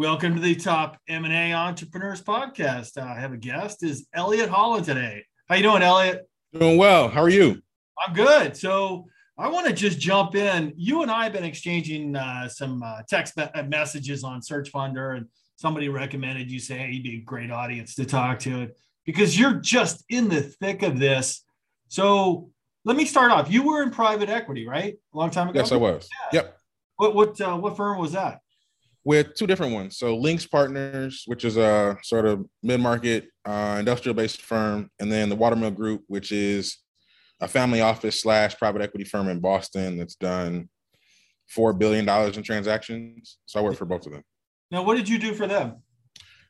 Welcome to the Top M&A Entrepreneurs Podcast. I have a guest is Elliot Holland today. How you doing, Elliot? Doing well. How are you? I'm good. So I want to just jump in. You and I have been exchanging uh, some uh, text me- uh, messages on Search Funder, and somebody recommended you say, "Hey, you'd be a great audience to talk to," because you're just in the thick of this. So let me start off. You were in private equity, right? A long time ago. Yes, I was. Yeah. Yep. What what uh, what firm was that? With two different ones. So Links Partners, which is a sort of mid-market uh, industrial-based firm, and then the Watermill Group, which is a family office slash private equity firm in Boston that's done four billion dollars in transactions. So I work for both of them. Now, what did you do for them?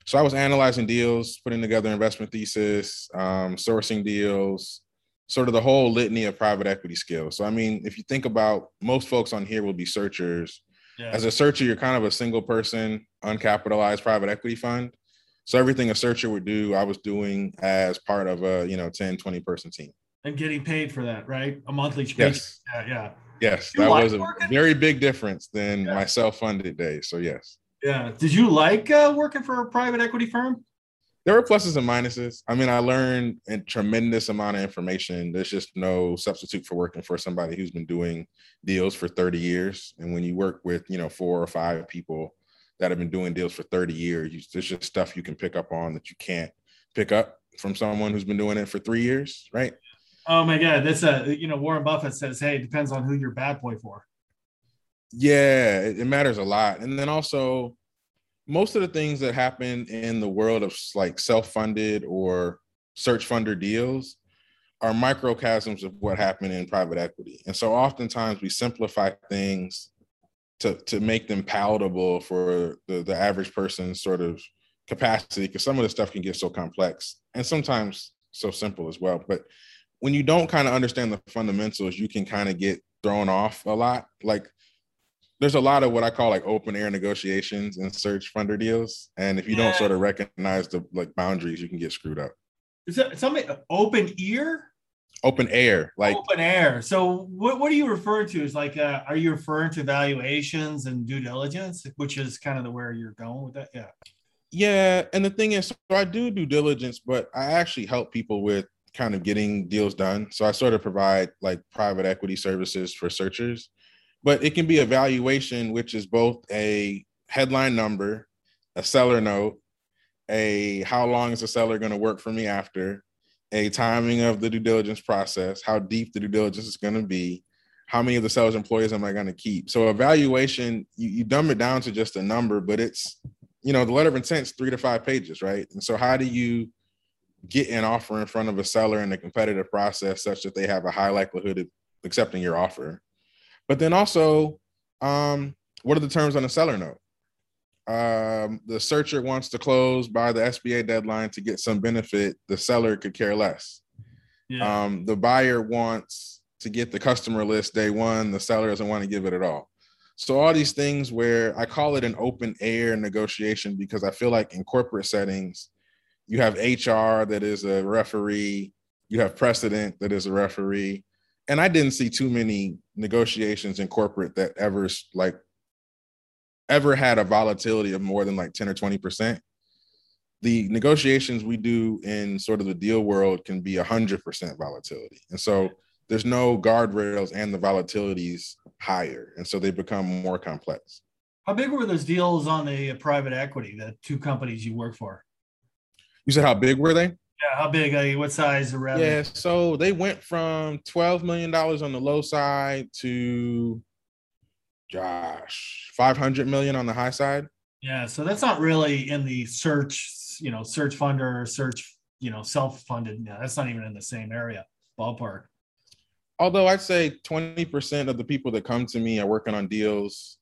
So I was analyzing deals, putting together investment thesis, um, sourcing deals, sort of the whole litany of private equity skills. So I mean, if you think about most folks on here will be searchers yeah. As a searcher, you're kind of a single person, uncapitalized private equity fund. So everything a searcher would do, I was doing as part of a, you know, 10, 20 person team. And getting paid for that, right? A monthly yes. Yeah, yeah. Yes, that like was a working? very big difference than yeah. my self-funded days. So yes. Yeah. Did you like uh, working for a private equity firm? There were pluses and minuses. I mean, I learned a tremendous amount of information. There's just no substitute for working for somebody who's been doing deals for 30 years. And when you work with, you know, four or five people that have been doing deals for 30 years, you, there's just stuff you can pick up on that you can't pick up from someone who's been doing it for three years, right? Oh my God, that's a you know Warren Buffett says, hey, it depends on who you're bad boy for. Yeah, it, it matters a lot, and then also most of the things that happen in the world of like self-funded or search funder deals are microcosms of what happened in private equity. And so oftentimes we simplify things to, to make them palatable for the, the average person's sort of capacity, because some of the stuff can get so complex and sometimes so simple as well. But when you don't kind of understand the fundamentals, you can kind of get thrown off a lot. Like there's a lot of what I call like open air negotiations and search funder deals. And if you yeah. don't sort of recognize the like boundaries, you can get screwed up. Is that something open ear? Open air, like open air. So what, what are you referring to? Is like uh, are you referring to valuations and due diligence, which is kind of the where you're going with that? Yeah. Yeah. And the thing is, so I do due diligence, but I actually help people with kind of getting deals done. So I sort of provide like private equity services for searchers but it can be a valuation, which is both a headline number, a seller note, a how long is the seller going to work for me after, a timing of the due diligence process, how deep the due diligence is going to be, how many of the seller's employees am I going to keep? So evaluation, you, you dumb it down to just a number, but it's, you know, the letter of intent is three to five pages, right? And so how do you get an offer in front of a seller in a competitive process such that they have a high likelihood of accepting your offer? But then also, um, what are the terms on the seller note? Um, the searcher wants to close by the SBA deadline to get some benefit. The seller could care less. Yeah. Um, the buyer wants to get the customer list day one. The seller doesn't want to give it at all. So all these things where I call it an open air negotiation because I feel like in corporate settings, you have HR that is a referee, you have precedent that is a referee, and I didn't see too many negotiations in corporate that ever like ever had a volatility of more than like 10 or 20 percent. The negotiations we do in sort of the deal world can be 100% volatility. And so there's no guardrails and the volatilities higher. And so they become more complex. How big were those deals on the private equity the two companies you work for? You said how big were they yeah, how big? Uh, what size revenue? Yeah, so they went from twelve million dollars on the low side to, gosh, five hundred million on the high side. Yeah, so that's not really in the search, you know, search funder, search, you know, self-funded. Yeah, that's not even in the same area ballpark. Although I'd say twenty percent of the people that come to me are working on deals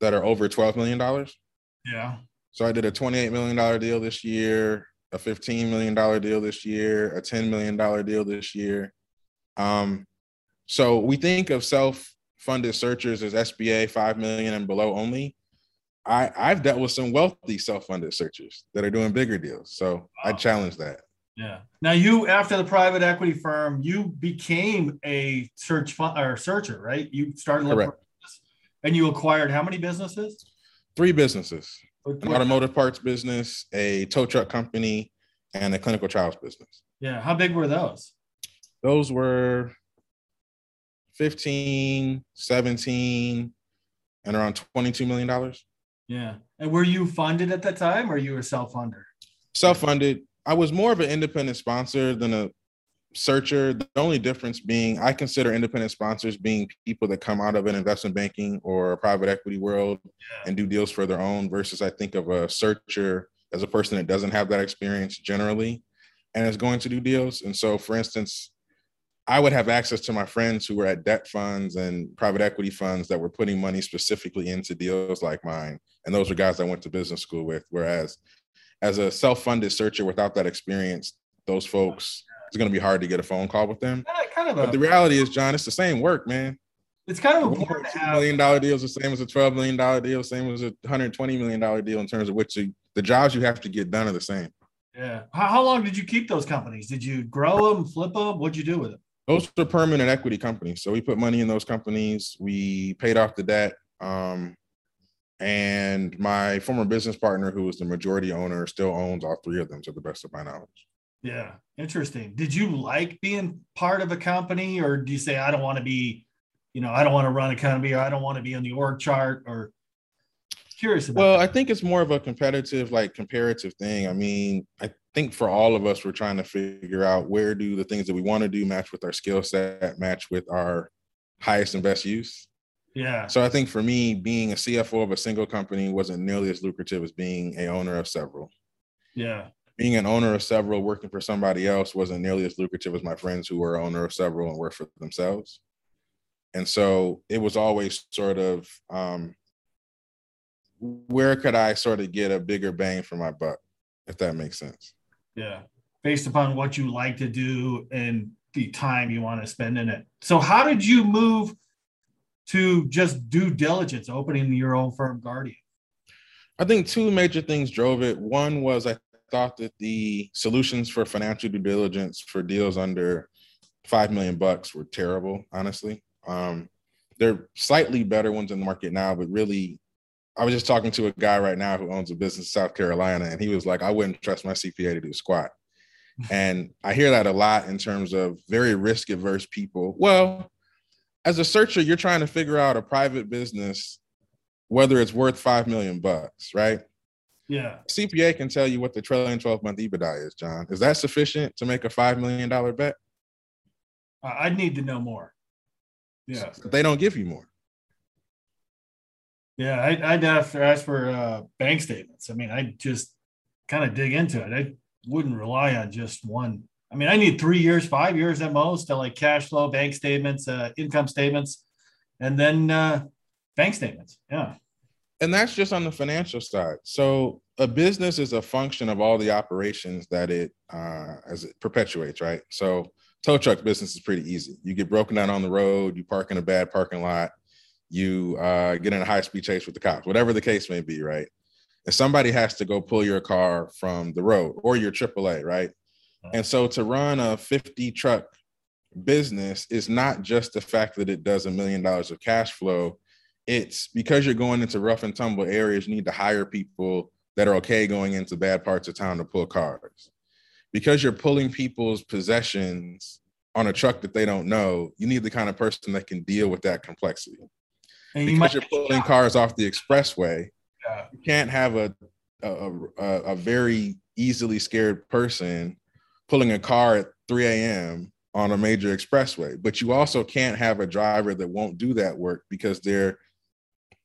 that are over twelve million dollars. Yeah. So I did a twenty-eight million dollar deal this year a $15 million deal this year, a $10 million deal this year. Um, so we think of self-funded searchers as SBA 5 million and below only. I, I've dealt with some wealthy self-funded searchers that are doing bigger deals. So wow. I challenge that. Yeah. Now you, after the private equity firm, you became a search fund or searcher, right? You started Correct. and you acquired how many businesses? Three businesses. An automotive parts business, a tow truck company, and a clinical trials business. Yeah. How big were those? Those were 15, 17, and around $22 million. Yeah. And were you funded at that time or you were self-funder? Self-funded. I was more of an independent sponsor than a searcher. The only difference being I consider independent sponsors being people that come out of an investment banking or private equity world and do deals for their own versus I think of a searcher as a person that doesn't have that experience generally and is going to do deals. And so for instance, I would have access to my friends who were at debt funds and private equity funds that were putting money specifically into deals like mine. And those are guys I went to business school with. Whereas as a self-funded searcher without that experience, those folks it's going to be hard to get a phone call with them. Kind of but a, the reality is, John, it's the same work, man. It's kind of important to have million dollar deals the same as a twelve million dollar deal, same as a hundred twenty million dollar deal in terms of which you, the jobs you have to get done are the same. Yeah. How, how long did you keep those companies? Did you grow them, flip them? What'd you do with them? Those are permanent equity companies. So we put money in those companies. We paid off the debt. Um, and my former business partner, who was the majority owner, still owns all three of them to the best of my knowledge. Yeah, interesting. Did you like being part of a company, or do you say I don't want to be, you know, I don't want to run a company, or I don't want to be on the org chart, or curious about? Well, that. I think it's more of a competitive, like comparative thing. I mean, I think for all of us, we're trying to figure out where do the things that we want to do match with our skill set, match with our highest and best use. Yeah. So I think for me, being a CFO of a single company wasn't nearly as lucrative as being a owner of several. Yeah being an owner of several working for somebody else wasn't nearly as lucrative as my friends who were owner of several and worked for themselves. And so it was always sort of um, where could i sort of get a bigger bang for my buck if that makes sense? Yeah based upon what you like to do and the time you want to spend in it. So how did you move to just due diligence opening your own firm guardian? I think two major things drove it. One was I thought that the solutions for financial due diligence for deals under five million bucks were terrible. Honestly, um, they're slightly better ones in the market now, but really, I was just talking to a guy right now who owns a business in South Carolina, and he was like, "I wouldn't trust my CPA to do squat." and I hear that a lot in terms of very risk averse people. Well, as a searcher, you're trying to figure out a private business, whether it's worth five million bucks, right? Yeah. CPA can tell you what the trailing 12 month EBITDA is, John. Is that sufficient to make a $5 million bet? I'd need to know more. Yeah. They don't give you more. Yeah, I, would have to ask for uh, bank statements. I mean, I just kind of dig into it. I wouldn't rely on just one. I mean, I need three years, five years at most to like cash flow, bank statements, uh, income statements, and then uh, bank statements. Yeah and that's just on the financial side. So a business is a function of all the operations that it uh, as it perpetuates, right? So tow truck business is pretty easy. You get broken down on the road, you park in a bad parking lot, you uh, get in a high speed chase with the cops, whatever the case may be, right? And somebody has to go pull your car from the road or your AAA, right? And so to run a 50 truck business is not just the fact that it does a million dollars of cash flow it's because you're going into rough and tumble areas, you need to hire people that are okay going into bad parts of town to pull cars. Because you're pulling people's possessions on a truck that they don't know, you need the kind of person that can deal with that complexity. And because you are pulling cars off the expressway, yeah. you can't have a, a, a, a very easily scared person pulling a car at 3 a.m. on a major expressway. But you also can't have a driver that won't do that work because they're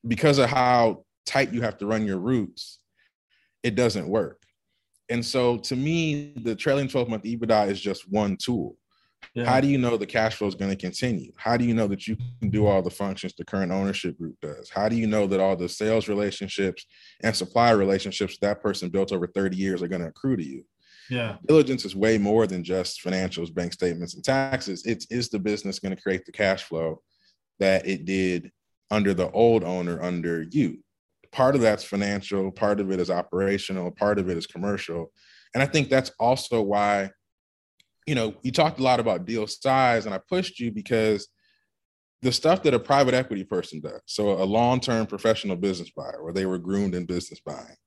because of how tight you have to run your routes, it doesn't work. And so to me, the trailing 12 month EBITDA is just one tool. Yeah. How do you know the cash flow is going to continue? How do you know that you can do all the functions the current ownership group does? How do you know that all the sales relationships and supply relationships that person built over 30 years are going to accrue to you? Yeah. Diligence is way more than just financials, bank statements, and taxes. It's is the business going to create the cash flow that it did under the old owner under you. Part of that's financial, part of it is operational, part of it is commercial. And I think that's also why, you know, you talked a lot about deal size, and I pushed you because the stuff that a private equity person does, so a long term professional business buyer, where they were groomed in business buying,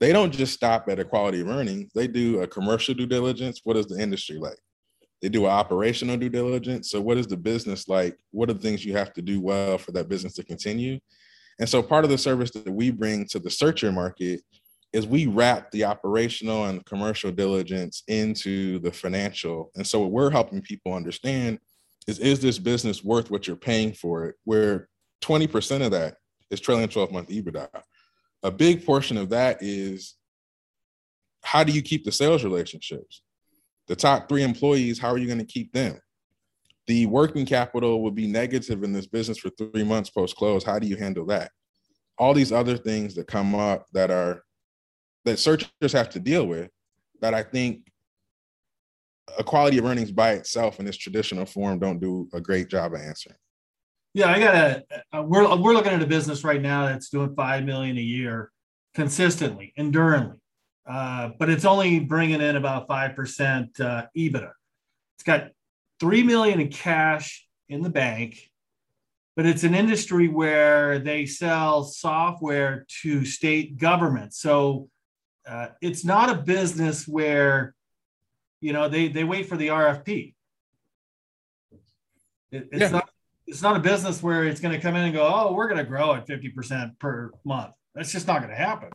they don't just stop at a quality of earnings. They do a commercial due diligence. What is the industry like? They do an operational due diligence. So, what is the business like? What are the things you have to do well for that business to continue? And so, part of the service that we bring to the searcher market is we wrap the operational and commercial diligence into the financial. And so, what we're helping people understand is is this business worth what you're paying for it? Where 20% of that is trailing 12 month EBITDA a big portion of that is how do you keep the sales relationships? The top three employees, how are you going to keep them? The working capital will be negative in this business for three months post close. How do you handle that? All these other things that come up that are that searchers have to deal with that I think a quality of earnings by itself in this traditional form don't do a great job of answering. Yeah, I got a. Uh, we're we're looking at a business right now that's doing five million a year, consistently, enduringly, uh, but it's only bringing in about five percent uh, EBITDA. It's got three million in cash in the bank, but it's an industry where they sell software to state governments. So uh, it's not a business where, you know, they they wait for the RFP. It, it's yeah. not it's not a business where it's going to come in and go, oh, we're going to grow at 50% per month. That's just not going to happen.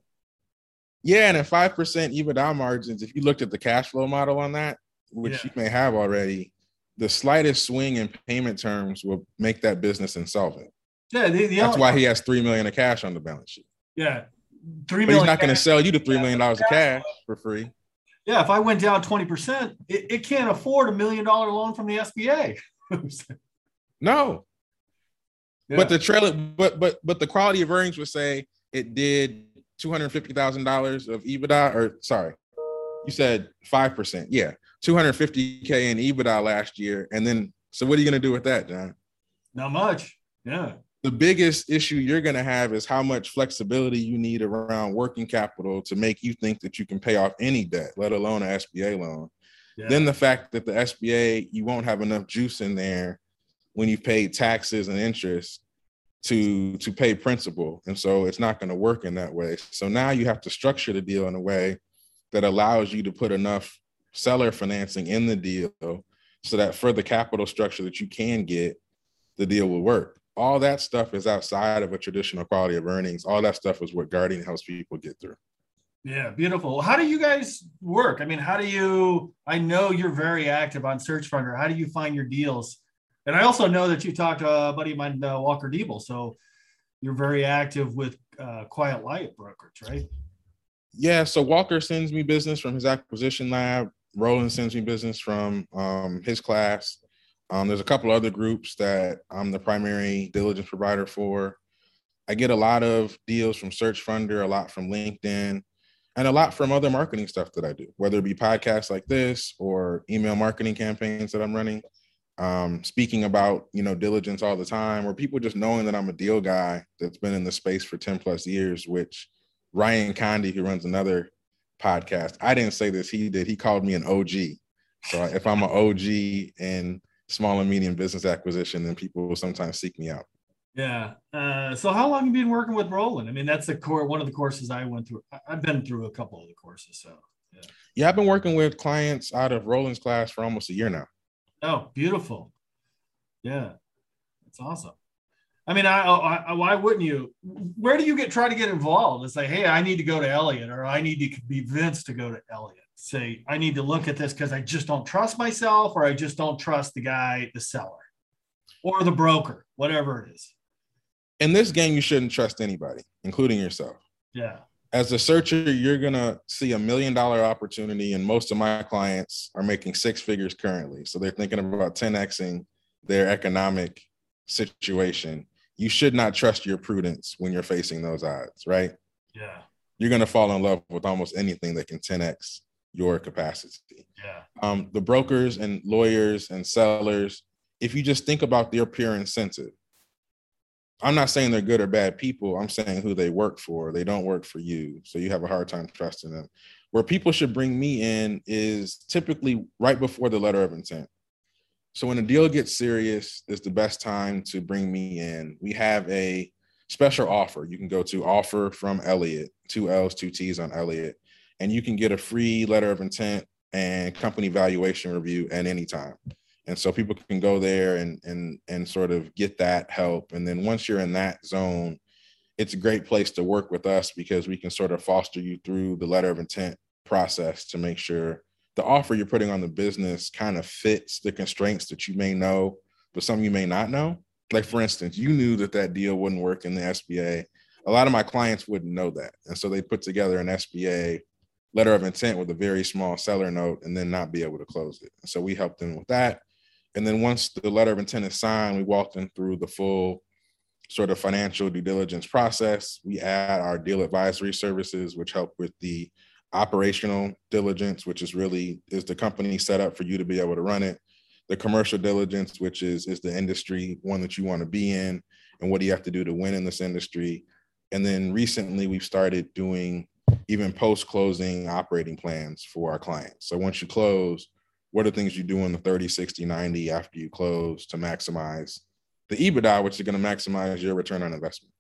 Yeah, and at 5% EBITDA margins, if you looked at the cash flow model on that, which yeah. you may have already, the slightest swing in payment terms will make that business insolvent. Yeah, the, the that's only, why he has three million of cash on the balance sheet. Yeah, three but million. He's not going to sell you the three million dollars of cash for free. Yeah, if I went down twenty percent, it, it can't afford a million dollar loan from the SBA. No. Yeah. But the trailer, but but but the quality of earnings would say it did two hundred fifty thousand dollars of EBITDA, or sorry, you said five percent. Yeah, two hundred fifty k in EBITDA last year, and then so what are you going to do with that, John? Not much. Yeah. The biggest issue you're going to have is how much flexibility you need around working capital to make you think that you can pay off any debt, let alone an SBA loan. Yeah. Then the fact that the SBA you won't have enough juice in there when you pay taxes and interest to to pay principal. And so it's not going to work in that way. So now you have to structure the deal in a way that allows you to put enough seller financing in the deal so that for the capital structure that you can get the deal will work. All that stuff is outside of a traditional quality of earnings. All that stuff is what guardian helps people get through. Yeah beautiful. How do you guys work? I mean how do you i know you're very active on Search searchfunder how do you find your deals and I also know that you talked to a buddy of mine, uh, Walker Deibel. So you're very active with uh, Quiet Light brokerage, right? Yeah. So Walker sends me business from his acquisition lab. Roland sends me business from um, his class. Um, there's a couple other groups that I'm the primary diligence provider for. I get a lot of deals from Search Funder, a lot from LinkedIn, and a lot from other marketing stuff that I do, whether it be podcasts like this or email marketing campaigns that I'm running um, speaking about you know diligence all the time, or people just knowing that I'm a deal guy that's been in the space for 10 plus years, which Ryan Condi, who runs another podcast, I didn't say this, he did. He called me an OG. So if I'm an OG in small and medium business acquisition, then people will sometimes seek me out. Yeah. Uh, so how long have you been working with Roland? I mean, that's the core one of the courses I went through. I've been through a couple of the courses. So yeah. Yeah, I've been working with clients out of Roland's class for almost a year now. Oh, beautiful. Yeah, that's awesome. I mean, oh, I, I, why wouldn't you? Where do you get try to get involved and say, hey, I need to go to Elliot, or I need to be Vince to go to Elliot. Say, I need to look at this because I just don't trust myself, or I just don't trust the guy, the seller, or the broker, whatever it is. In this game, you shouldn't trust anybody, including yourself. Yeah as a searcher, you're gonna see a million dollar opportunity, and most of my clients are making six figures currently. So they're thinking about 10xing their economic situation. You should not trust your prudence when you're facing those odds, right? Yeah. You're gonna fall in love with almost anything that can 10x your capacity. Yeah. Um, the brokers and lawyers and sellers, if you just think about their pure incentive, I'm not saying they're good or bad people. I'm saying who they work for. They don't work for you. So you have a hard time trusting them. Where people should bring me in is typically right before the letter of intent. So when a deal gets serious, is the best time to bring me in. We have a special offer. You can go to offer from Elliot, two L's, two T's on Elliot, and you can get a free letter of intent and company valuation review at any time. And so people can go there and and and sort of get that help. And then once you're in that zone, it's a great place to work with us because we can sort of foster you through the letter of intent process to make sure the offer you're putting on the business kind of fits the constraints that you may know, but some you may not know. Like for instance, you knew that that deal wouldn't work in the SBA. A lot of my clients wouldn't know that, and so they put together an SBA letter of intent with a very small seller note and then not be able to close it. So we helped them with that. And then once the letter of intent is signed, we walk them through the full sort of financial due diligence process. We add our deal advisory services, which help with the operational diligence, which is really is the company set up for you to be able to run it. The commercial diligence, which is is the industry one that you want to be in, and what do you have to do to win in this industry. And then recently, we've started doing even post closing operating plans for our clients. So once you close, what are things you do in the 30, 60, 90 after you close to maximize the EBITDA, which is going to maximize your return on investment?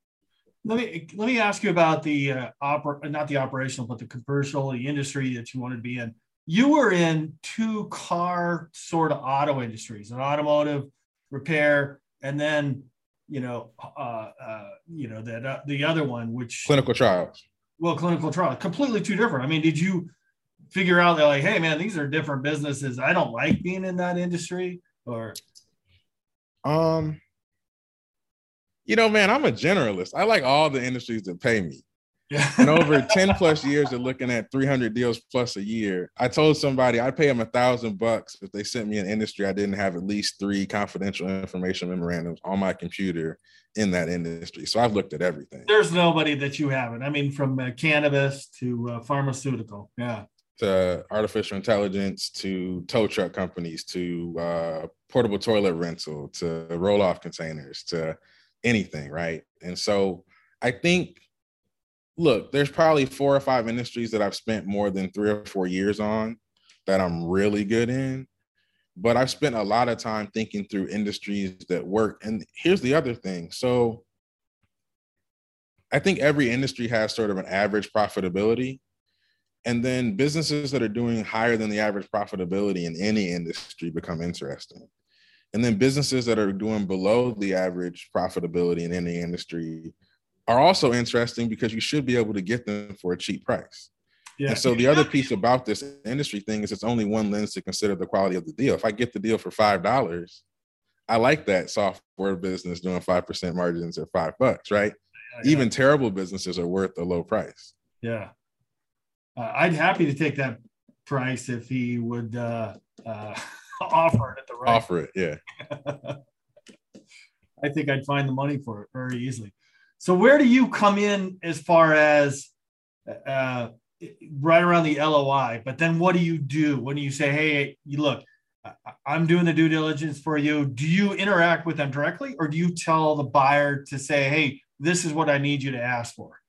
Let me let me ask you about the uh, opera, not the operational, but the commercial, the industry that you wanted to be in. You were in two car sort of auto industries, an automotive repair, and then you know, uh, uh, you know that uh, the other one, which clinical trials well clinical trials, completely two different i mean did you figure out they're like hey man these are different businesses i don't like being in that industry or um you know man i'm a generalist i like all the industries that pay me yeah. and over 10 plus years of looking at 300 deals plus a year i told somebody i'd pay them a thousand bucks if they sent me an industry i didn't have at least three confidential information memorandums on my computer in that industry. So I've looked at everything. There's nobody that you haven't. I mean, from uh, cannabis to uh, pharmaceutical. Yeah. To artificial intelligence, to tow truck companies, to uh, portable toilet rental, to roll off containers, to anything, right? And so I think, look, there's probably four or five industries that I've spent more than three or four years on that I'm really good in but I've spent a lot of time thinking through industries that work. And here's the other thing. So I think every industry has sort of an average profitability. And then businesses that are doing higher than the average profitability in any industry become interesting. And then businesses that are doing below the average profitability in any industry are also interesting because you should be able to get them for a cheap price. Yeah. And so the other piece about this industry thing is it's only one lens to consider the quality of the deal. If I get the deal for five dollars, I like that software business doing five percent margins at five bucks, right? Yeah, Even terrible businesses are worth a low price. Yeah, uh, I'd happy to take that price if he would uh, uh, offer it at the right. Offer it, yeah. I think I'd find the money for it very easily. So where do you come in as far as uh, right around the LOI. But then what do you do when you say, hey, you look, I'm doing the due diligence for you. Do you interact with them directly or do you tell the buyer to say, hey, this is what I need you to ask for?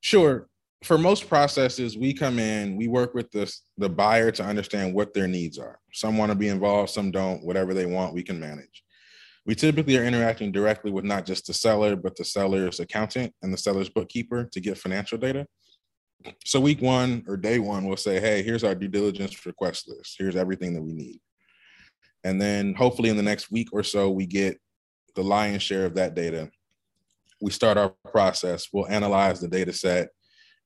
Sure. For most processes, we come in, we work with the, the buyer to understand what their needs are. Some want to be involved, some don't. Whatever they want, we can manage. We typically are interacting directly with not just the seller, but the seller's accountant and the seller's bookkeeper to get financial data so week one or day one, we'll say, hey, here's our due diligence request list. Here's everything that we need. And then hopefully in the next week or so, we get the lion's share of that data. We start our process. We'll analyze the data set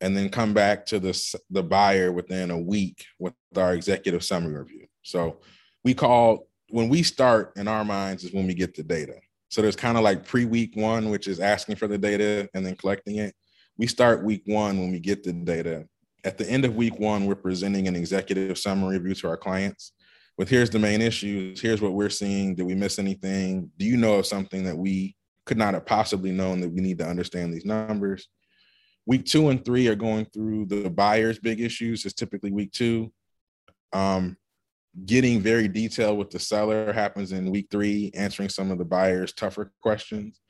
and then come back to the, the buyer within a week with our executive summary review. So we call when we start in our minds is when we get the data. So there's kind of like pre week one, which is asking for the data and then collecting it we start week one when we get the data. At the end of week one, we're presenting an executive summary review to our clients with here's the main issues, here's what we're seeing. Did we miss anything? Do you know of something that we could not have possibly known that we need to understand these numbers? Week two and three are going through the buyer's big issues. It's typically week two. Um, getting very detailed with the seller happens in week three, answering some of the buyer's tougher questions.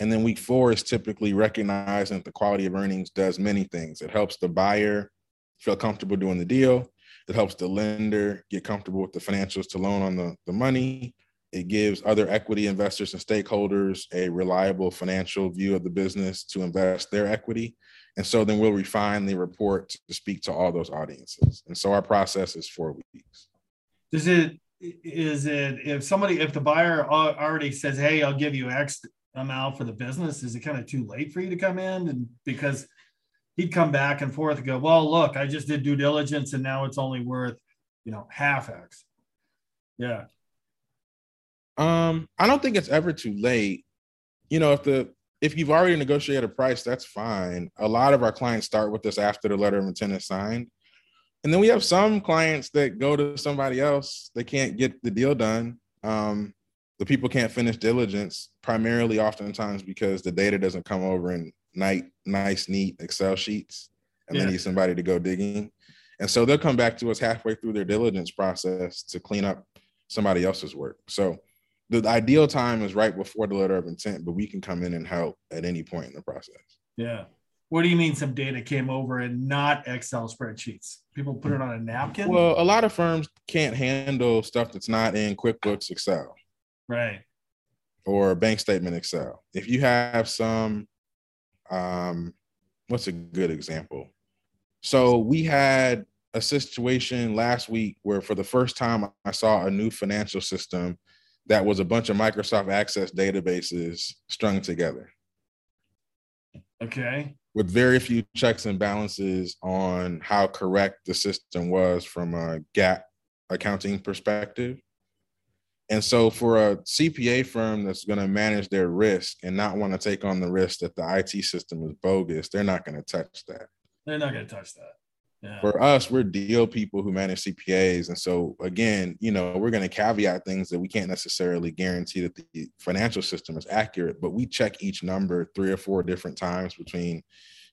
And then week four is typically recognizing that the quality of earnings does many things. It helps the buyer feel comfortable doing the deal. It helps the lender get comfortable with the financials to loan on the, the money. it gives other equity investors and stakeholders a reliable financial view of the business to invest their equity. And so then we'll refine the report to speak to all those audiences. And so our process is four weeks. Does it is it if somebody if the buyer already says, "Hey, I'll give you X amount for the business," is it kind of too late for you to come in and because he'd come back and forth and go, "Well, look, I just did due diligence and now it's only worth, you know, half X." Yeah. Um, I don't think it's ever too late. You know, if the if you've already negotiated a price, that's fine. A lot of our clients start with us after the letter of intent is signed. And then we have some clients that go to somebody else. They can't get the deal done. Um, the people can't finish diligence, primarily oftentimes because the data doesn't come over in night, nice, neat Excel sheets, and yeah. they need somebody to go digging. And so they'll come back to us halfway through their diligence process to clean up somebody else's work. So the ideal time is right before the letter of intent, but we can come in and help at any point in the process. Yeah. What do you mean some data came over and not Excel spreadsheets? People put it on a napkin? Well, a lot of firms can't handle stuff that's not in QuickBooks Excel. Right. Or bank statement Excel. If you have some um what's a good example? So we had a situation last week where for the first time I saw a new financial system that was a bunch of Microsoft Access databases strung together. Okay. With very few checks and balances on how correct the system was from a GAAP accounting perspective. And so, for a CPA firm that's going to manage their risk and not want to take on the risk that the IT system is bogus, they're not going to touch that. They're not going to touch that. For us, we're deal people who manage CPAs. And so, again, you know, we're going to caveat things that we can't necessarily guarantee that the financial system is accurate, but we check each number three or four different times between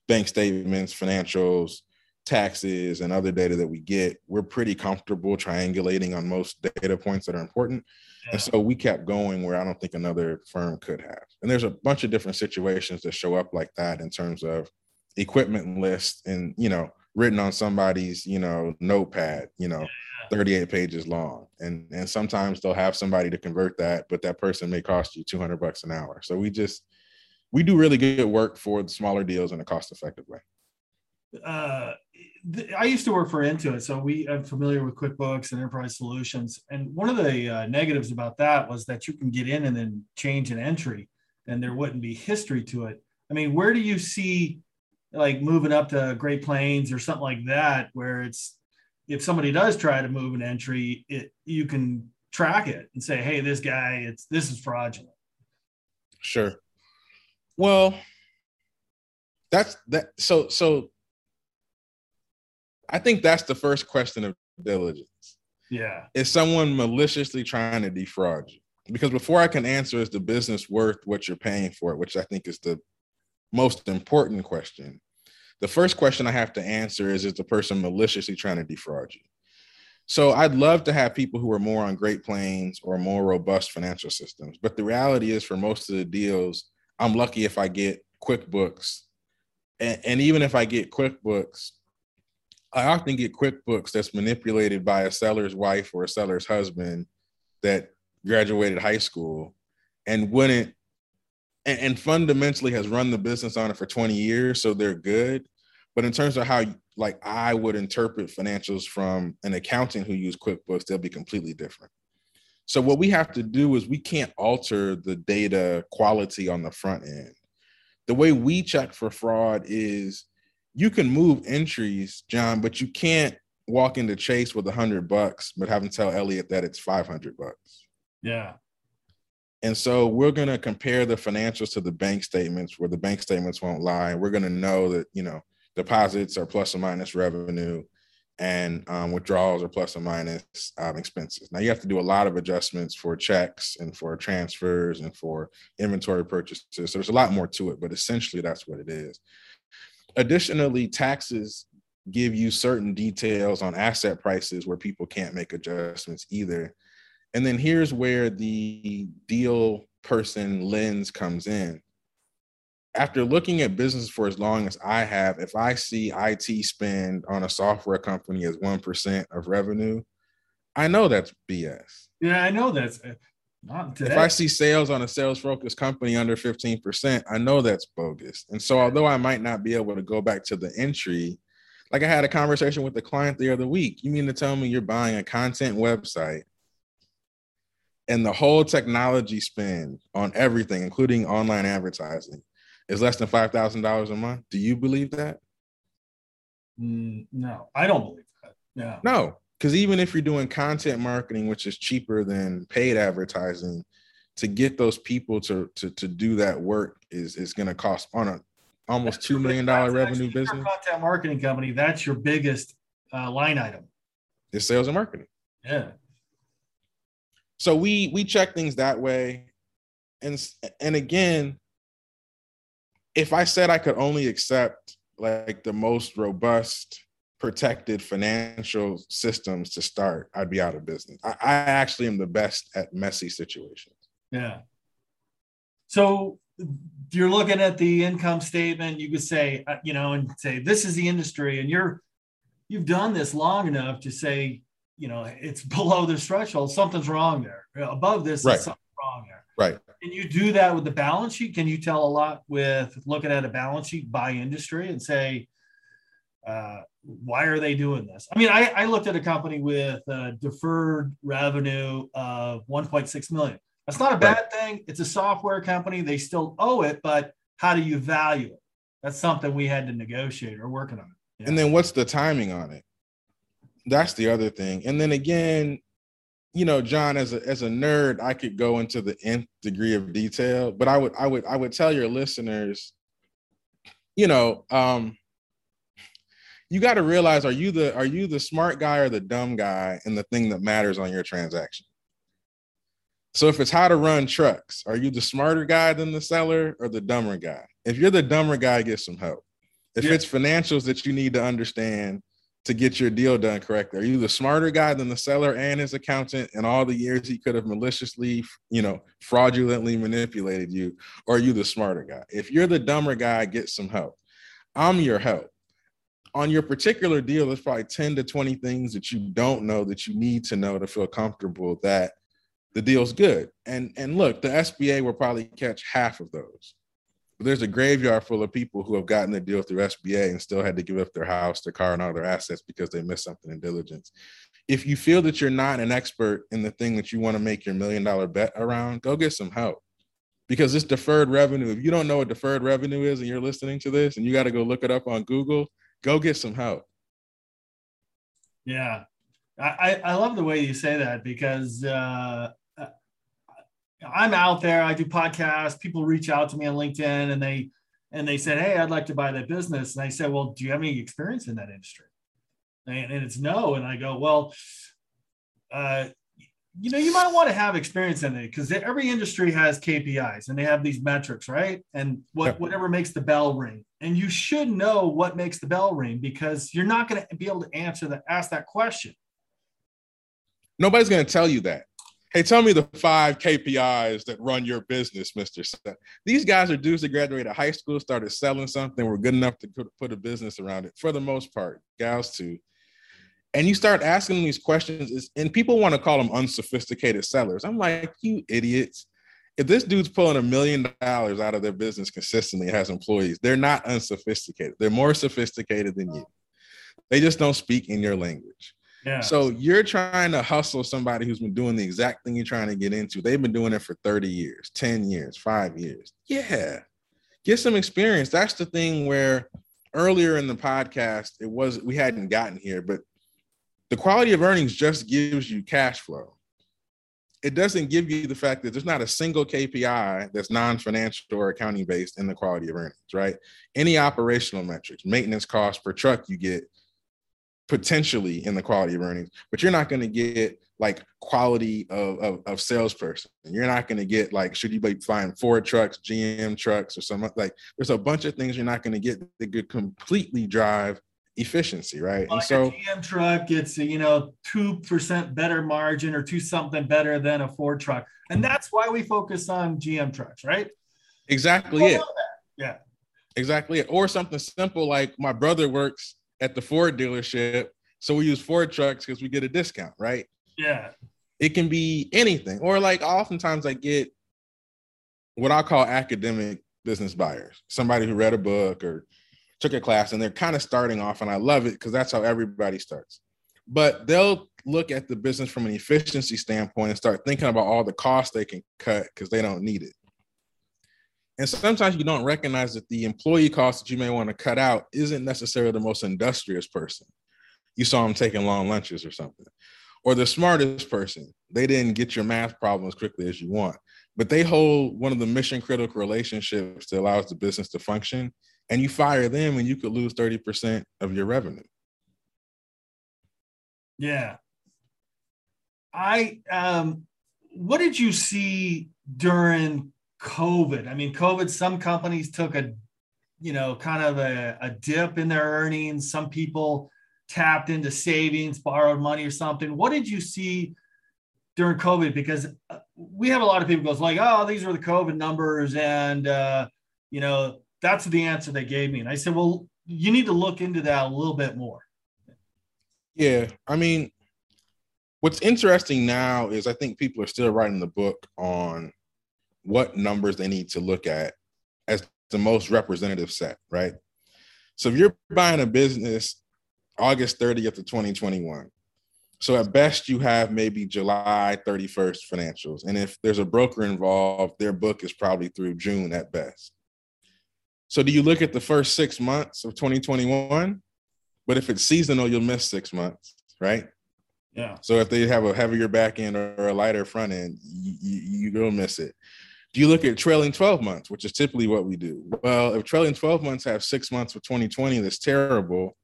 bank statements, financials, taxes, and other data that we get. We're pretty comfortable triangulating on most data points that are important. Yeah. And so we kept going where I don't think another firm could have. And there's a bunch of different situations that show up like that in terms of equipment lists and, you know, written on somebody's you know notepad you know 38 pages long and and sometimes they'll have somebody to convert that but that person may cost you 200 bucks an hour so we just we do really good work for the smaller deals in a cost effective way uh, I used to work for Intuit, so we I'm familiar with QuickBooks and Enterprise Solutions. And one of the uh, negatives about that was that you can get in and then change an entry, and there wouldn't be history to it. I mean, where do you see like moving up to Great Plains or something like that, where it's if somebody does try to move an entry, it you can track it and say, hey, this guy, it's this is fraudulent. Sure. Well, that's that. So so I think that's the first question of diligence. Yeah. Is someone maliciously trying to defraud you? Because before I can answer, is the business worth what you're paying for it, which I think is the most important question. The first question I have to answer is Is the person maliciously trying to defraud you? So I'd love to have people who are more on Great Plains or more robust financial systems. But the reality is, for most of the deals, I'm lucky if I get QuickBooks. And, and even if I get QuickBooks, I often get QuickBooks that's manipulated by a seller's wife or a seller's husband that graduated high school and wouldn't and, and fundamentally has run the business on it for 20 years, so they're good. But in terms of how like I would interpret financials from an accountant who use QuickBooks, they'll be completely different. So what we have to do is we can't alter the data quality on the front end. The way we check for fraud is you can move entries, John, but you can't walk into Chase with a hundred bucks, but have them tell Elliot that it's 500 bucks. Yeah. And so we're going to compare the financials to the bank statements where the bank statements won't lie. We're going to know that, you know, deposits are plus or minus revenue and um, withdrawals are plus or minus um, expenses. Now you have to do a lot of adjustments for checks and for transfers and for inventory purchases. So there's a lot more to it, but essentially that's what it is. Additionally, taxes give you certain details on asset prices where people can't make adjustments either. And then here's where the deal person lens comes in. After looking at business for as long as I have, if I see IT spend on a software company as 1% of revenue, I know that's BS. Yeah, I know that's uh, not. If I see sales on a sales focused company under 15%, I know that's bogus. And so, although I might not be able to go back to the entry, like I had a conversation with the client the other week. You mean to tell me you're buying a content website and the whole technology spend on everything, including online advertising, is less than $5,000 a month? Do you believe that? Mm, no, I don't believe that. Yeah. No, because even if you're doing content marketing, which is cheaper than paid advertising, to get those people to to to do that work is is going to cost on a almost two million dollar revenue business. Content marketing company, that's your biggest uh, line item. It's sales and marketing. Yeah. So we we check things that way, and and again, if I said I could only accept like the most robust protected financial systems to start, I'd be out of business. I, I actually am the best at messy situations. Yeah. So you're looking at the income statement, you could say, uh, you know, and say, this is the industry, and you're you've done this long enough to say, you know, it's below this threshold, something's wrong there. Above this, right. something wrong there. Right. Can you do that with the balance sheet? Can you tell a lot with looking at a balance sheet by industry and say, uh, why are they doing this? I mean, I, I looked at a company with a deferred revenue of 1.6 million. That's not a bad right. thing. It's a software company. They still owe it, but how do you value it? That's something we had to negotiate or working on. Yeah. And then what's the timing on it? That's the other thing. And then again, you know, John, as a as a nerd, I could go into the nth degree of detail, but I would I would I would tell your listeners, you know, um, you got to realize are you the are you the smart guy or the dumb guy in the thing that matters on your transaction so if it's how to run trucks are you the smarter guy than the seller or the dumber guy if you're the dumber guy get some help if yeah. it's financials that you need to understand to get your deal done correctly? Are you the smarter guy than the seller and his accountant and all the years he could have maliciously you know fraudulently manipulated you? Or are you the smarter guy? If you're the dumber guy get some help. I'm your help. On your particular deal, there's probably 10 to 20 things that you don't know that you need to know to feel comfortable that the deal's good. And and look, the SBA will probably catch half of those. But there's a graveyard full of people who have gotten the deal through SBA and still had to give up their house, their car, and all their assets because they missed something in diligence. If you feel that you're not an expert in the thing that you want to make your million dollar bet around, go get some help. Because this deferred revenue, if you don't know what deferred revenue is and you're listening to this and you got to go look it up on Google, go get some help. Yeah. I, I love the way you say that because uh, I'm out there. I do podcasts. People reach out to me on LinkedIn and they and they said, "Hey, I'd like to buy that business." And I said, "Well, do you have any experience in that industry?" And, and it's no. And I go, "Well, uh, you know, you might want to have experience in it because every industry has KPIs and they have these metrics, right? And what yeah. whatever makes the bell ring, and you should know what makes the bell ring because you're not going to be able to answer that, ask that question. Nobody's going to tell you that. Hey, tell me the five KPIs that run your business, Mister. These guys are dudes that graduated high school, started selling something, were good enough to put a business around it. For the most part, gals too. And you start asking them these questions and people want to call them unsophisticated sellers. I'm like you idiots. If this dude's pulling a million dollars out of their business consistently has employees they're not unsophisticated. They're more sophisticated than you. They just don't speak in your language So you're trying to hustle somebody who's been doing the exact thing you're trying to get into. They've been doing it for 30 years, 10 years, five years. Yeah. Get some experience. That's the thing where earlier in the podcast, it was we hadn't gotten here, but the quality of earnings just gives you cash flow. It doesn't give you the fact that there's not a single KPI that's non-financial or accounting based in the quality of earnings, right? Any operational metrics, maintenance cost per truck you get potentially in the quality of earnings, but you're not going to get like quality of, of, of salesperson. You're not going to get like, should you be flying Ford trucks, GM trucks, or something like there's a bunch of things you're not going to get that could completely drive efficiency, right? Like and so a GM truck gets you know two percent better margin or two something better than a Ford truck, and that's why we focus on GM trucks, right? Exactly it. Yeah, exactly it. Or something simple like my brother works at the Ford dealership, so we use Ford trucks because we get a discount, right? Yeah. It can be anything, or like oftentimes I get what I call academic business buyers, somebody who read a book or took a class and they're kind of starting off, and I love it because that's how everybody starts. But they'll look at the business from an efficiency standpoint and start thinking about all the costs they can cut because they don't need it. And sometimes you don't recognize that the employee cost that you may want to cut out isn't necessarily the most industrious person. You saw them taking long lunches or something. Or the smartest person, they didn't get your math problem as quickly as you want, but they hold one of the mission critical relationships that allows the business to function and you fire them and you could lose 30% of your revenue. Yeah. I um what did you see during COVID? I mean, COVID, some companies took a you know, kind of a, a dip in their earnings. Some people tapped into savings, borrowed money or something. What did you see during COVID? Because uh, we have a lot of people goes like, oh, these are the COVID numbers, and uh, you know, that's the answer they gave me. And I said, well, you need to look into that a little bit more. Yeah, I mean, what's interesting now is I think people are still writing the book on what numbers they need to look at as the most representative set, right? So if you're buying a business August 30th of 2021, so at best you have maybe July 31st financials. And if there's a broker involved, their book is probably through June at best. So do you look at the first six months of 2021? But if it's seasonal, you'll miss six months, right? Yeah. So if they have a heavier back end or a lighter front end, you, you, you'll miss it. Do you look at trailing 12 months, which is typically what we do? Well, if trailing 12 months have six months for 2020 that's terrible,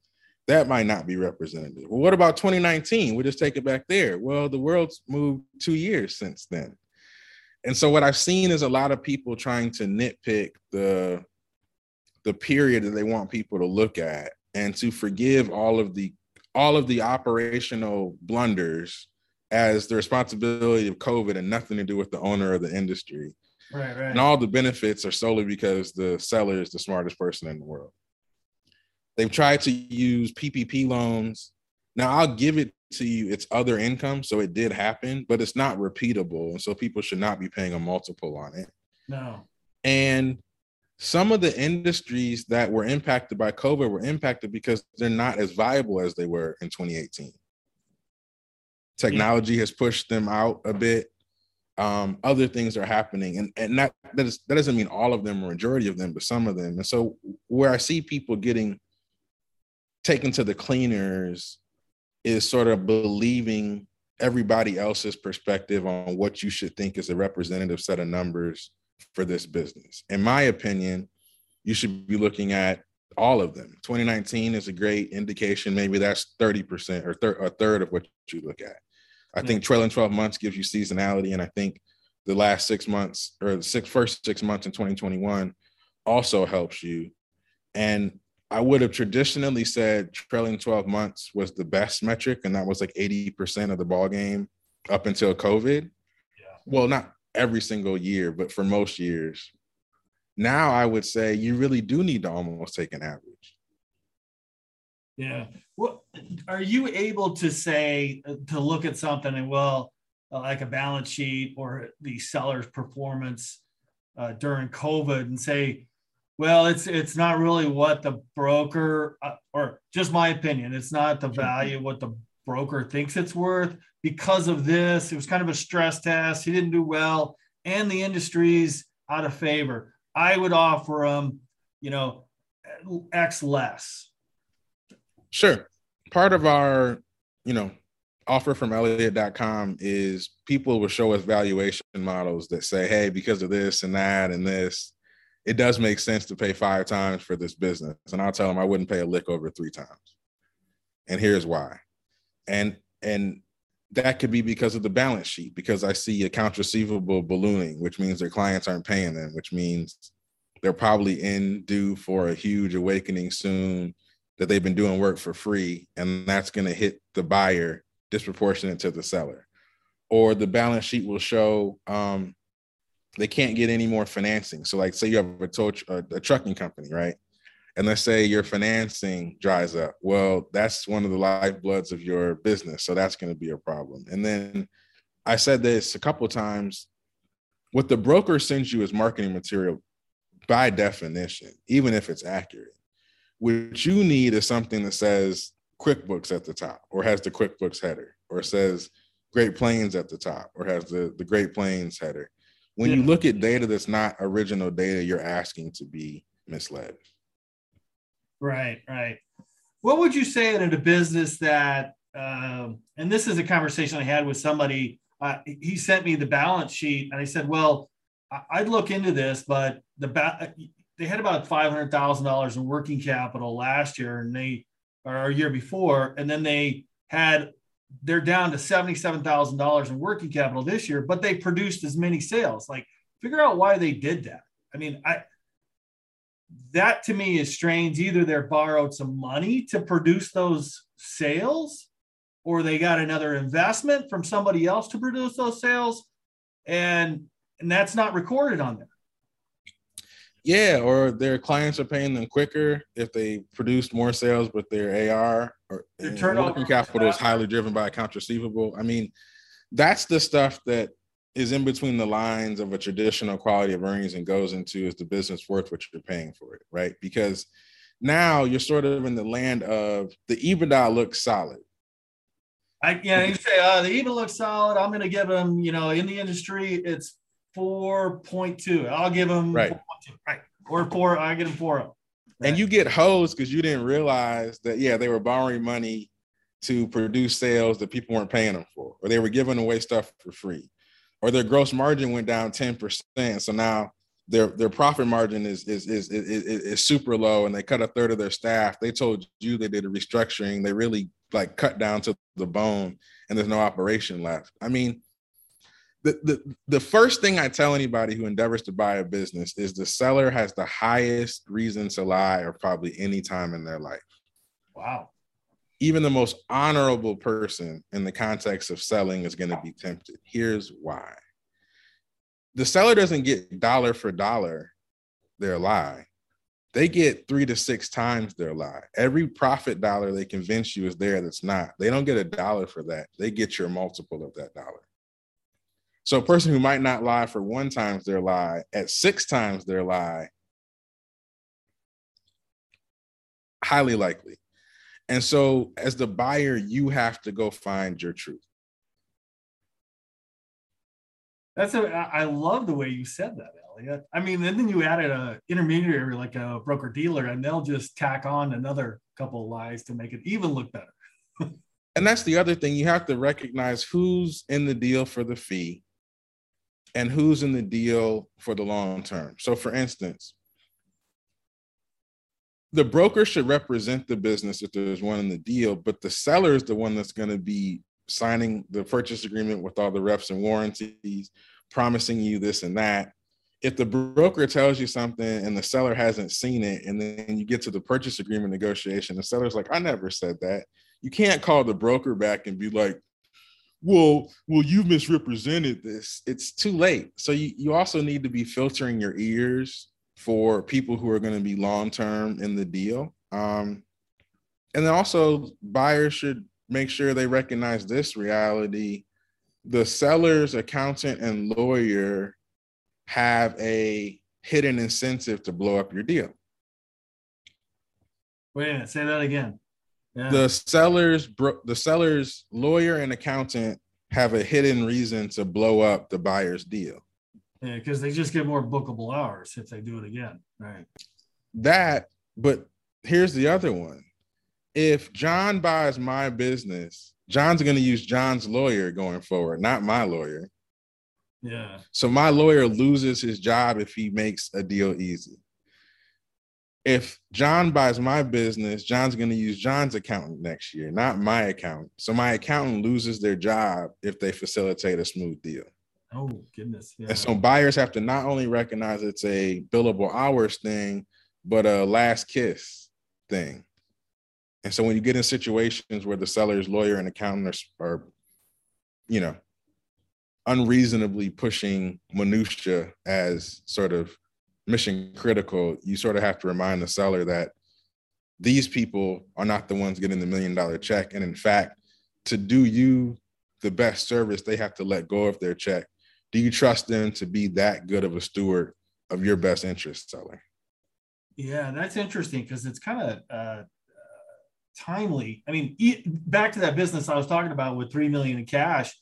that might not be representative. Well, what about 2019? We'll just take it back there. Well, the world's moved two years since then. And so what I've seen is a lot of people trying to nitpick the the period that they want people to look at and to forgive all of the all of the operational blunders as the responsibility of COVID and nothing to do with the owner of the industry. Right, right. And all the benefits are solely because the seller is the smartest person in the world. They've tried to use PPP loans. Now, I'll give it to you, it's other income. So it did happen, but it's not repeatable. And so people should not be paying a multiple on it. No. And some of the industries that were impacted by COVID were impacted because they're not as viable as they were in 2018. Technology yeah. has pushed them out a bit. Um, other things are happening, and and that that, is, that doesn't mean all of them or majority of them, but some of them. And so where I see people getting taken to the cleaners is sort of believing everybody else's perspective on what you should think is a representative set of numbers for this business. In my opinion, you should be looking at all of them. 2019 is a great indication. Maybe that's 30% or thir- a third of what you look at. I hmm. think trailing 12 months gives you seasonality. And I think the last six months or the six, first six months in 2021 also helps you. And I would have traditionally said trailing 12 months was the best metric, and that was like 80% of the ball game up until COVID. Yeah. Well, not every single year, but for most years. Now I would say you really do need to almost take an average. Yeah. Well, are you able to say to look at something and well, like a balance sheet or the seller's performance uh, during COVID and say, well, it's it's not really what the broker, uh, or just my opinion, it's not the value what the broker thinks it's worth because of this. It was kind of a stress test. He didn't do well, and the industry's out of favor. I would offer him, you know, X less. Sure. Part of our, you know, offer from Elliott.com is people will show us valuation models that say, hey, because of this and that and this, it does make sense to pay five times for this business. And I'll tell them I wouldn't pay a lick over three times. And here's why. And and that could be because of the balance sheet, because I see accounts receivable ballooning, which means their clients aren't paying them, which means they're probably in due for a huge awakening soon that they've been doing work for free. And that's going to hit the buyer disproportionate to the seller. Or the balance sheet will show um, they can't get any more financing. So, like, say you have a, tow, a, a trucking company, right? And let's say your financing dries up. Well, that's one of the lifebloods of your business. So that's going to be a problem. And then I said this a couple times. What the broker sends you is marketing material by definition, even if it's accurate. What you need is something that says QuickBooks at the top or has the QuickBooks header or says Great Plains at the top or has the, the Great Plains header. When yeah. you look at data that's not original data, you're asking to be misled. Right, right. What would you say in a business that, um, and this is a conversation I had with somebody, uh, he sent me the balance sheet and I said, well, I'd look into this, but the ba- they had about five hundred thousand dollars in working capital last year, and they or a year before, and then they had they're down to seventy seven thousand dollars in working capital this year, but they produced as many sales. Like, figure out why they did that. I mean, I that to me is strange. Either they're borrowed some money to produce those sales, or they got another investment from somebody else to produce those sales, and and that's not recorded on there. Yeah, or their clients are paying them quicker if they produce more sales, but their AR or their working capital is highly driven by accounts receivable. I mean, that's the stuff that is in between the lines of a traditional quality of earnings and goes into is the business worth what you're paying for it, right? Because now you're sort of in the land of the EBITDA looks solid. I yeah, you say uh, the EBITDA looks solid. I'm going to give them, you know, in the industry, it's 4.2. I'll give them right. Right. Or four. I get them four. Right. And you get hosed because you didn't realize that, yeah, they were borrowing money to produce sales that people weren't paying them for, or they were giving away stuff for free, or their gross margin went down 10%. So now their their profit margin is is, is is is, is super low and they cut a third of their staff. They told you they did a restructuring. They really like cut down to the bone and there's no operation left. I mean, the, the the first thing I tell anybody who endeavors to buy a business is the seller has the highest reason to lie or probably any time in their life. Wow. Even the most honorable person in the context of selling is going to be tempted. Here's why. The seller doesn't get dollar for dollar their lie. They get three to six times their lie. Every profit dollar they convince you is there that's not. They don't get a dollar for that. They get your multiple of that dollar. So a person who might not lie for one times their lie at six times their lie, highly likely. And so as the buyer, you have to go find your truth. That's a, I love the way you said that, Elliott. I mean, and then you added a intermediary like a broker dealer, and they'll just tack on another couple of lies to make it even look better. and that's the other thing you have to recognize who's in the deal for the fee and who's in the deal for the long term. So, for instance, the broker should represent the business if there's one in the deal, but the seller is the one that's going to be signing the purchase agreement with all the reps and warranties, promising you this and that. If the broker tells you something and the seller hasn't seen it, and then you get to the purchase agreement negotiation, the seller's like, I never said that. You can't call the broker back and be like, well, well, you misrepresented this. It's too late. So you, you also need to be filtering your ears for people who are going to be long term in the deal. Um, and then also buyers should make sure they recognize this reality. The seller's accountant and lawyer have a hidden incentive to blow up your deal. Wait a minute, say that again. The seller's bro- the seller's lawyer and accountant have a hidden reason to blow up the buyer's deal. Yeah, because they just get more bookable hours if they do it again. Right. That, but here's the other one. If John buys my business, John's going to use John's lawyer going forward, not my lawyer. Yeah. So my lawyer loses his job if he makes a deal easy if John buys my business, John's going to use John's accountant next year, not my account. So my accountant loses their job if they facilitate a smooth deal. Oh goodness! Yeah. And so buyers have to not only recognize it's a billable hours thing, but a last kiss thing. And so when you get in situations where the seller's lawyer and accountant are, are you know, unreasonably pushing minutia as sort of mission critical, you sort of have to remind the seller that these people are not the ones getting the million dollar check. And in fact, to do you the best service, they have to let go of their check. Do you trust them to be that good of a steward of your best interest, seller? Yeah, that's interesting because it's kind of uh, timely. I mean, back to that business I was talking about with three million in cash.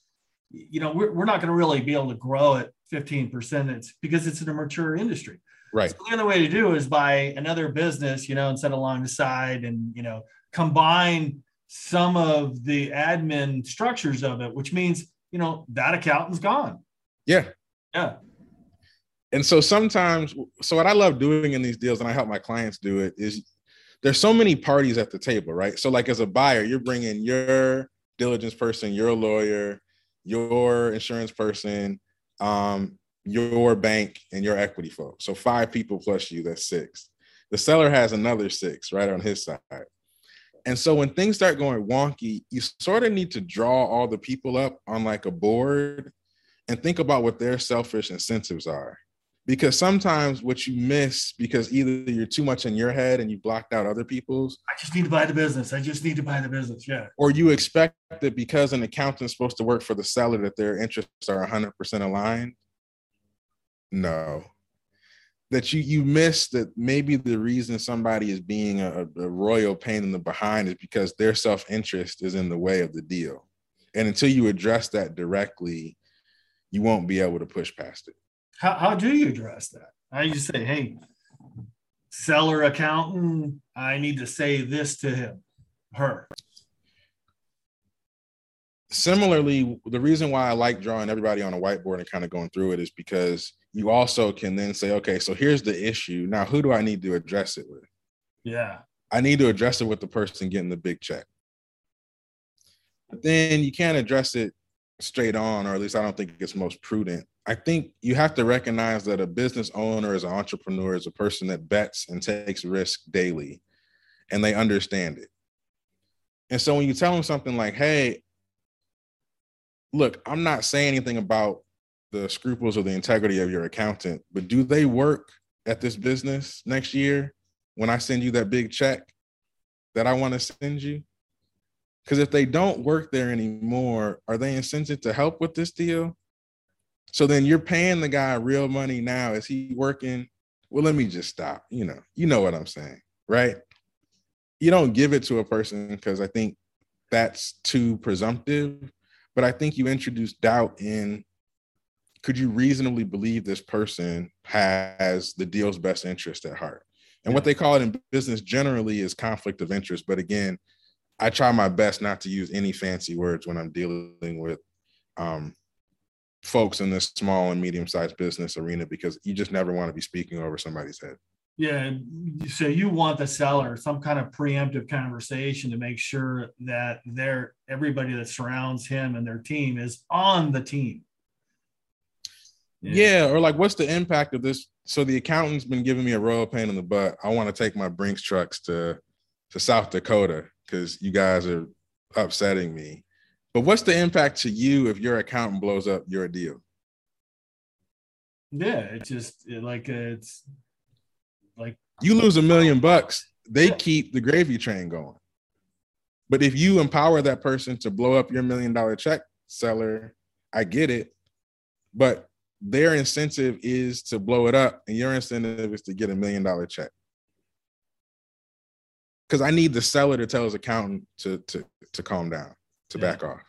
You know, we're, we're not going to really be able to grow at 15%. It's because it's in a mature industry. Right. So the only way to do is buy another business, you know, and set along the side and, you know, combine some of the admin structures of it, which means, you know, that accountant's gone. Yeah. Yeah. And so sometimes, so what I love doing in these deals, and I help my clients do it, is there's so many parties at the table, right? So, like as a buyer, you're bringing your diligence person, your lawyer, your insurance person, um, your bank, and your equity folks. So five people plus you, that's six. The seller has another six right on his side. And so when things start going wonky, you sort of need to draw all the people up on like a board and think about what their selfish incentives are because sometimes what you miss because either you're too much in your head and you blocked out other people's i just need to buy the business i just need to buy the business yeah or you expect that because an accountant's supposed to work for the seller that their interests are 100% aligned no that you you miss that maybe the reason somebody is being a, a royal pain in the behind is because their self-interest is in the way of the deal and until you address that directly you won't be able to push past it how, how do you address that? I just say, hey, seller accountant, I need to say this to him, her. Similarly, the reason why I like drawing everybody on a whiteboard and kind of going through it is because you also can then say, okay, so here's the issue. Now, who do I need to address it with? Yeah. I need to address it with the person getting the big check. But then you can't address it straight on, or at least I don't think it's most prudent I think you have to recognize that a business owner is an entrepreneur is a person that bets and takes risk daily and they understand it. And so when you tell them something like, hey, look, I'm not saying anything about the scruples or the integrity of your accountant, but do they work at this business next year when I send you that big check that I want to send you? Because if they don't work there anymore, are they incented to help with this deal? So then you're paying the guy real money now. Is he working? Well, let me just stop. You know, you know what I'm saying, right? You don't give it to a person because I think that's too presumptive. But I think you introduce doubt in could you reasonably believe this person has the deal's best interest at heart? And what they call it in business generally is conflict of interest. But again, I try my best not to use any fancy words when I'm dealing with um, folks in this small and medium sized business arena because you just never want to be speaking over somebody's head. Yeah. So you want the seller some kind of preemptive conversation to make sure that they're everybody that surrounds him and their team is on the team. Yeah. yeah. Or like, what's the impact of this? So the accountant's been giving me a royal pain in the butt. I want to take my Brinks trucks to to South Dakota because you guys are upsetting me. But what's the impact to you if your accountant blows up your deal? Yeah, it's just it, like uh, it's like you lose a million bucks, they yeah. keep the gravy train going. But if you empower that person to blow up your million dollar check seller, I get it. But their incentive is to blow it up, and your incentive is to get a million dollar check. Because I need the seller to tell his accountant to to to calm down to yeah. back off.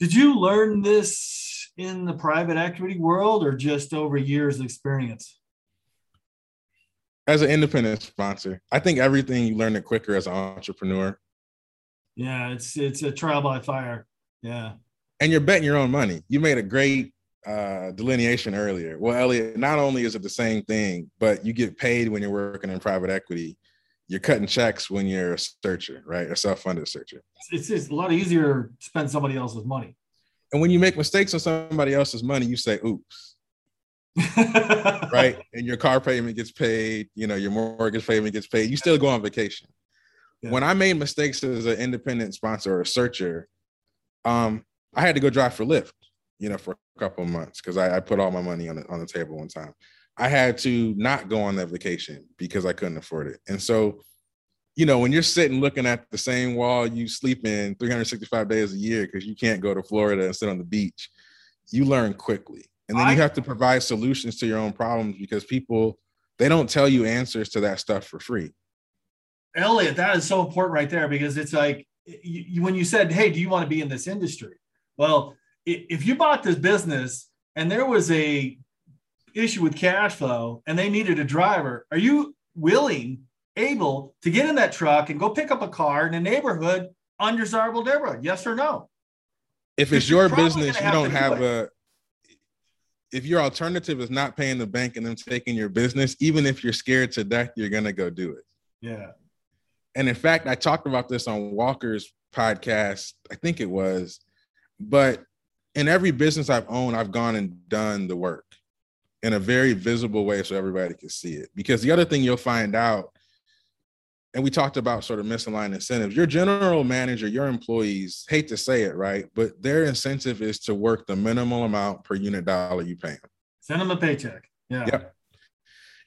Did you learn this in the private equity world or just over years of experience? As an independent sponsor, I think everything you learn it quicker as an entrepreneur. Yeah, it's it's a trial by fire. Yeah. And you're betting your own money. You made a great uh, delineation earlier. Well, Elliott, not only is it the same thing, but you get paid when you're working in private equity you're cutting checks when you're a searcher, right? A self-funded searcher. It's just a lot easier to spend somebody else's money. And when you make mistakes on somebody else's money, you say, oops. right. And your car payment gets paid, you know, your mortgage payment gets paid. You still go on vacation. Yeah. When I made mistakes as an independent sponsor or a searcher, um, I had to go drive for Lyft, you know, for a couple of months because I, I, put all my money on the, on the table one time. I had to not go on that vacation because I couldn't afford it. And so you know, when you're sitting looking at the same wall you sleep in 365 days a year because you can't go to Florida and sit on the beach, you learn quickly. And then I, you have to provide solutions to your own problems because people they don't tell you answers to that stuff for free. Elliott, that is so important right there because it's like you, you, when you said, "Hey, do you want to be in this industry?" Well, if you bought this business and there was a issue with cash flow and they needed a driver, are you willing, able to get in that truck and go pick up a car in a neighborhood undesirable neighborhood? Yes or no? If it's your business, you don't have do a. If your alternative is not paying the bank and them taking your business, even if you're scared to death, you're gonna go do it. Yeah. And in fact, I talked about this on Walker's podcast. I think it was, but in every business I've owned, I've gone and done the work in a very visible way so everybody can see it. Because the other thing you'll find out, and we talked about sort of misaligned incentives, your general manager, your employees, hate to say it, right? But their incentive is to work the minimal amount per unit dollar you pay them. Send them a paycheck. Yeah. Yep.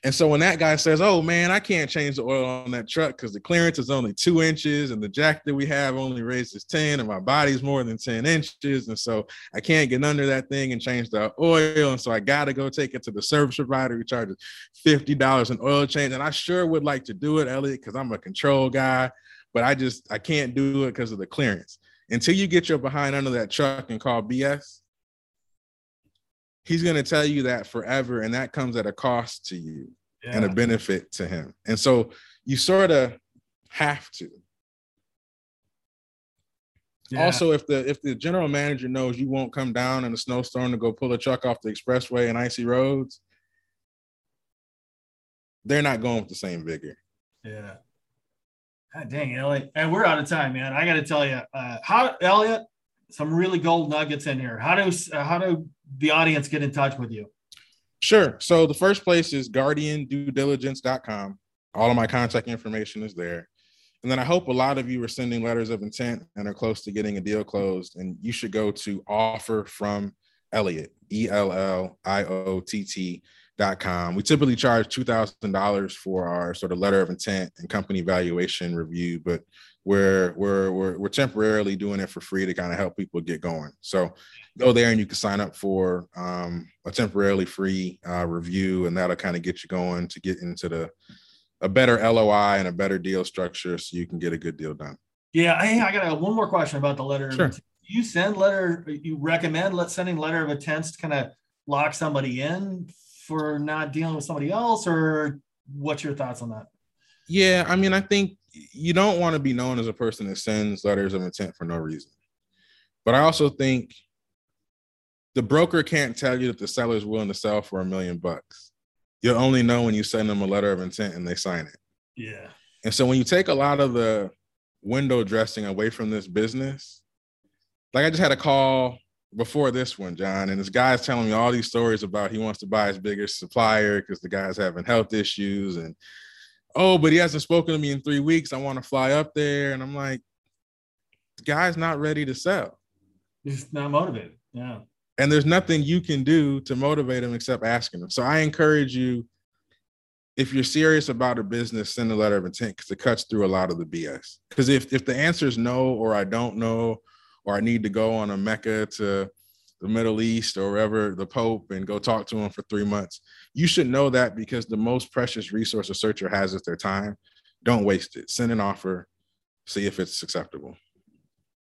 And so when that guy says, "Oh man, I can't change the oil on that truck because the clearance is only two inches and the jack that we have only raises ten, and my body's more than ten inches, and so I can't get under that thing and change the oil, and so I got to go take it to the service provider who charges fifty dollars an oil change, and I sure would like to do it, Elliott, because I'm a control guy, but I just I can't do it because of the clearance. Until you get your behind under that truck and call BS, he's going to tell you that forever and that comes at a cost to you yeah. and a benefit to him and so you sort of have to yeah. also if the if the general manager knows you won't come down in a snowstorm to go pull a truck off the expressway and icy roads they're not going with the same vigor yeah God dang Elliott. And we're out of time, man. I got to tell you, uh, how Elliott, some really gold nuggets in here. How do how do the audience get in touch with you? Sure. So the first place is guardianduediligence.com. All of my contact information is there. And then I hope a lot of you are sending letters of intent and are close to getting a deal closed. And you should go to offer from Elliott, E L L I O T T dot com. We typically charge $2,000 for our sort of letter of intent and company valuation review, but we're, we're, we're, we're temporarily doing it for free to kind of help people get going. So go there and you can sign up for um, a temporarily free uh, review, and that'll kind of get you going to get into the a better LOI and a better deal structure, so you can get a good deal done. Yeah, hey, I got one more question about the letter. Sure. You send letter. You recommend let sending letter of intents to kind of lock somebody in for not dealing with somebody else, or what's your thoughts on that? Yeah, I mean, I think you don't want to be known as a person that sends letters of intent for no reason. But I also think the broker can't tell you that the seller is willing to sell for a million bucks. You'll only know when you send them a letter of intent and they sign it. Yeah. And so when you take a lot of the window dressing away from this business, like I just had a call before this one, John, and this guy's telling me all these stories about he wants to buy his biggest supplier because the guy's having health issues and oh, but he hasn't spoken to me in three weeks. I want to fly up there. And I'm like, the guy's not ready to sell. He's not motivated. Yeah and there's nothing you can do to motivate him except asking him. So I encourage you, if you're serious about a business, send a letter of intent because it cuts through a lot of the BS. Because if if the answer is no, or I don't know, or I need to go on a Mecca to the Middle East or wherever the Pope and go talk to him for three months, you should know that because the most precious resource a searcher has is their time. Don't waste it. Send an offer, see if it's acceptable.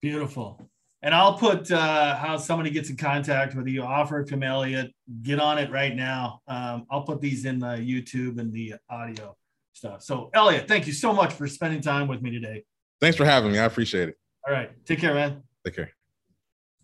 Beautiful. And I'll put uh, how somebody gets in contact with you. Offer from Elliott. Get on it right now. Um, I'll put these in the YouTube and the audio stuff. So, Elliott, thank you so much for spending time with me today. Thanks for having me. I appreciate it. All right. Take care, man. Take care.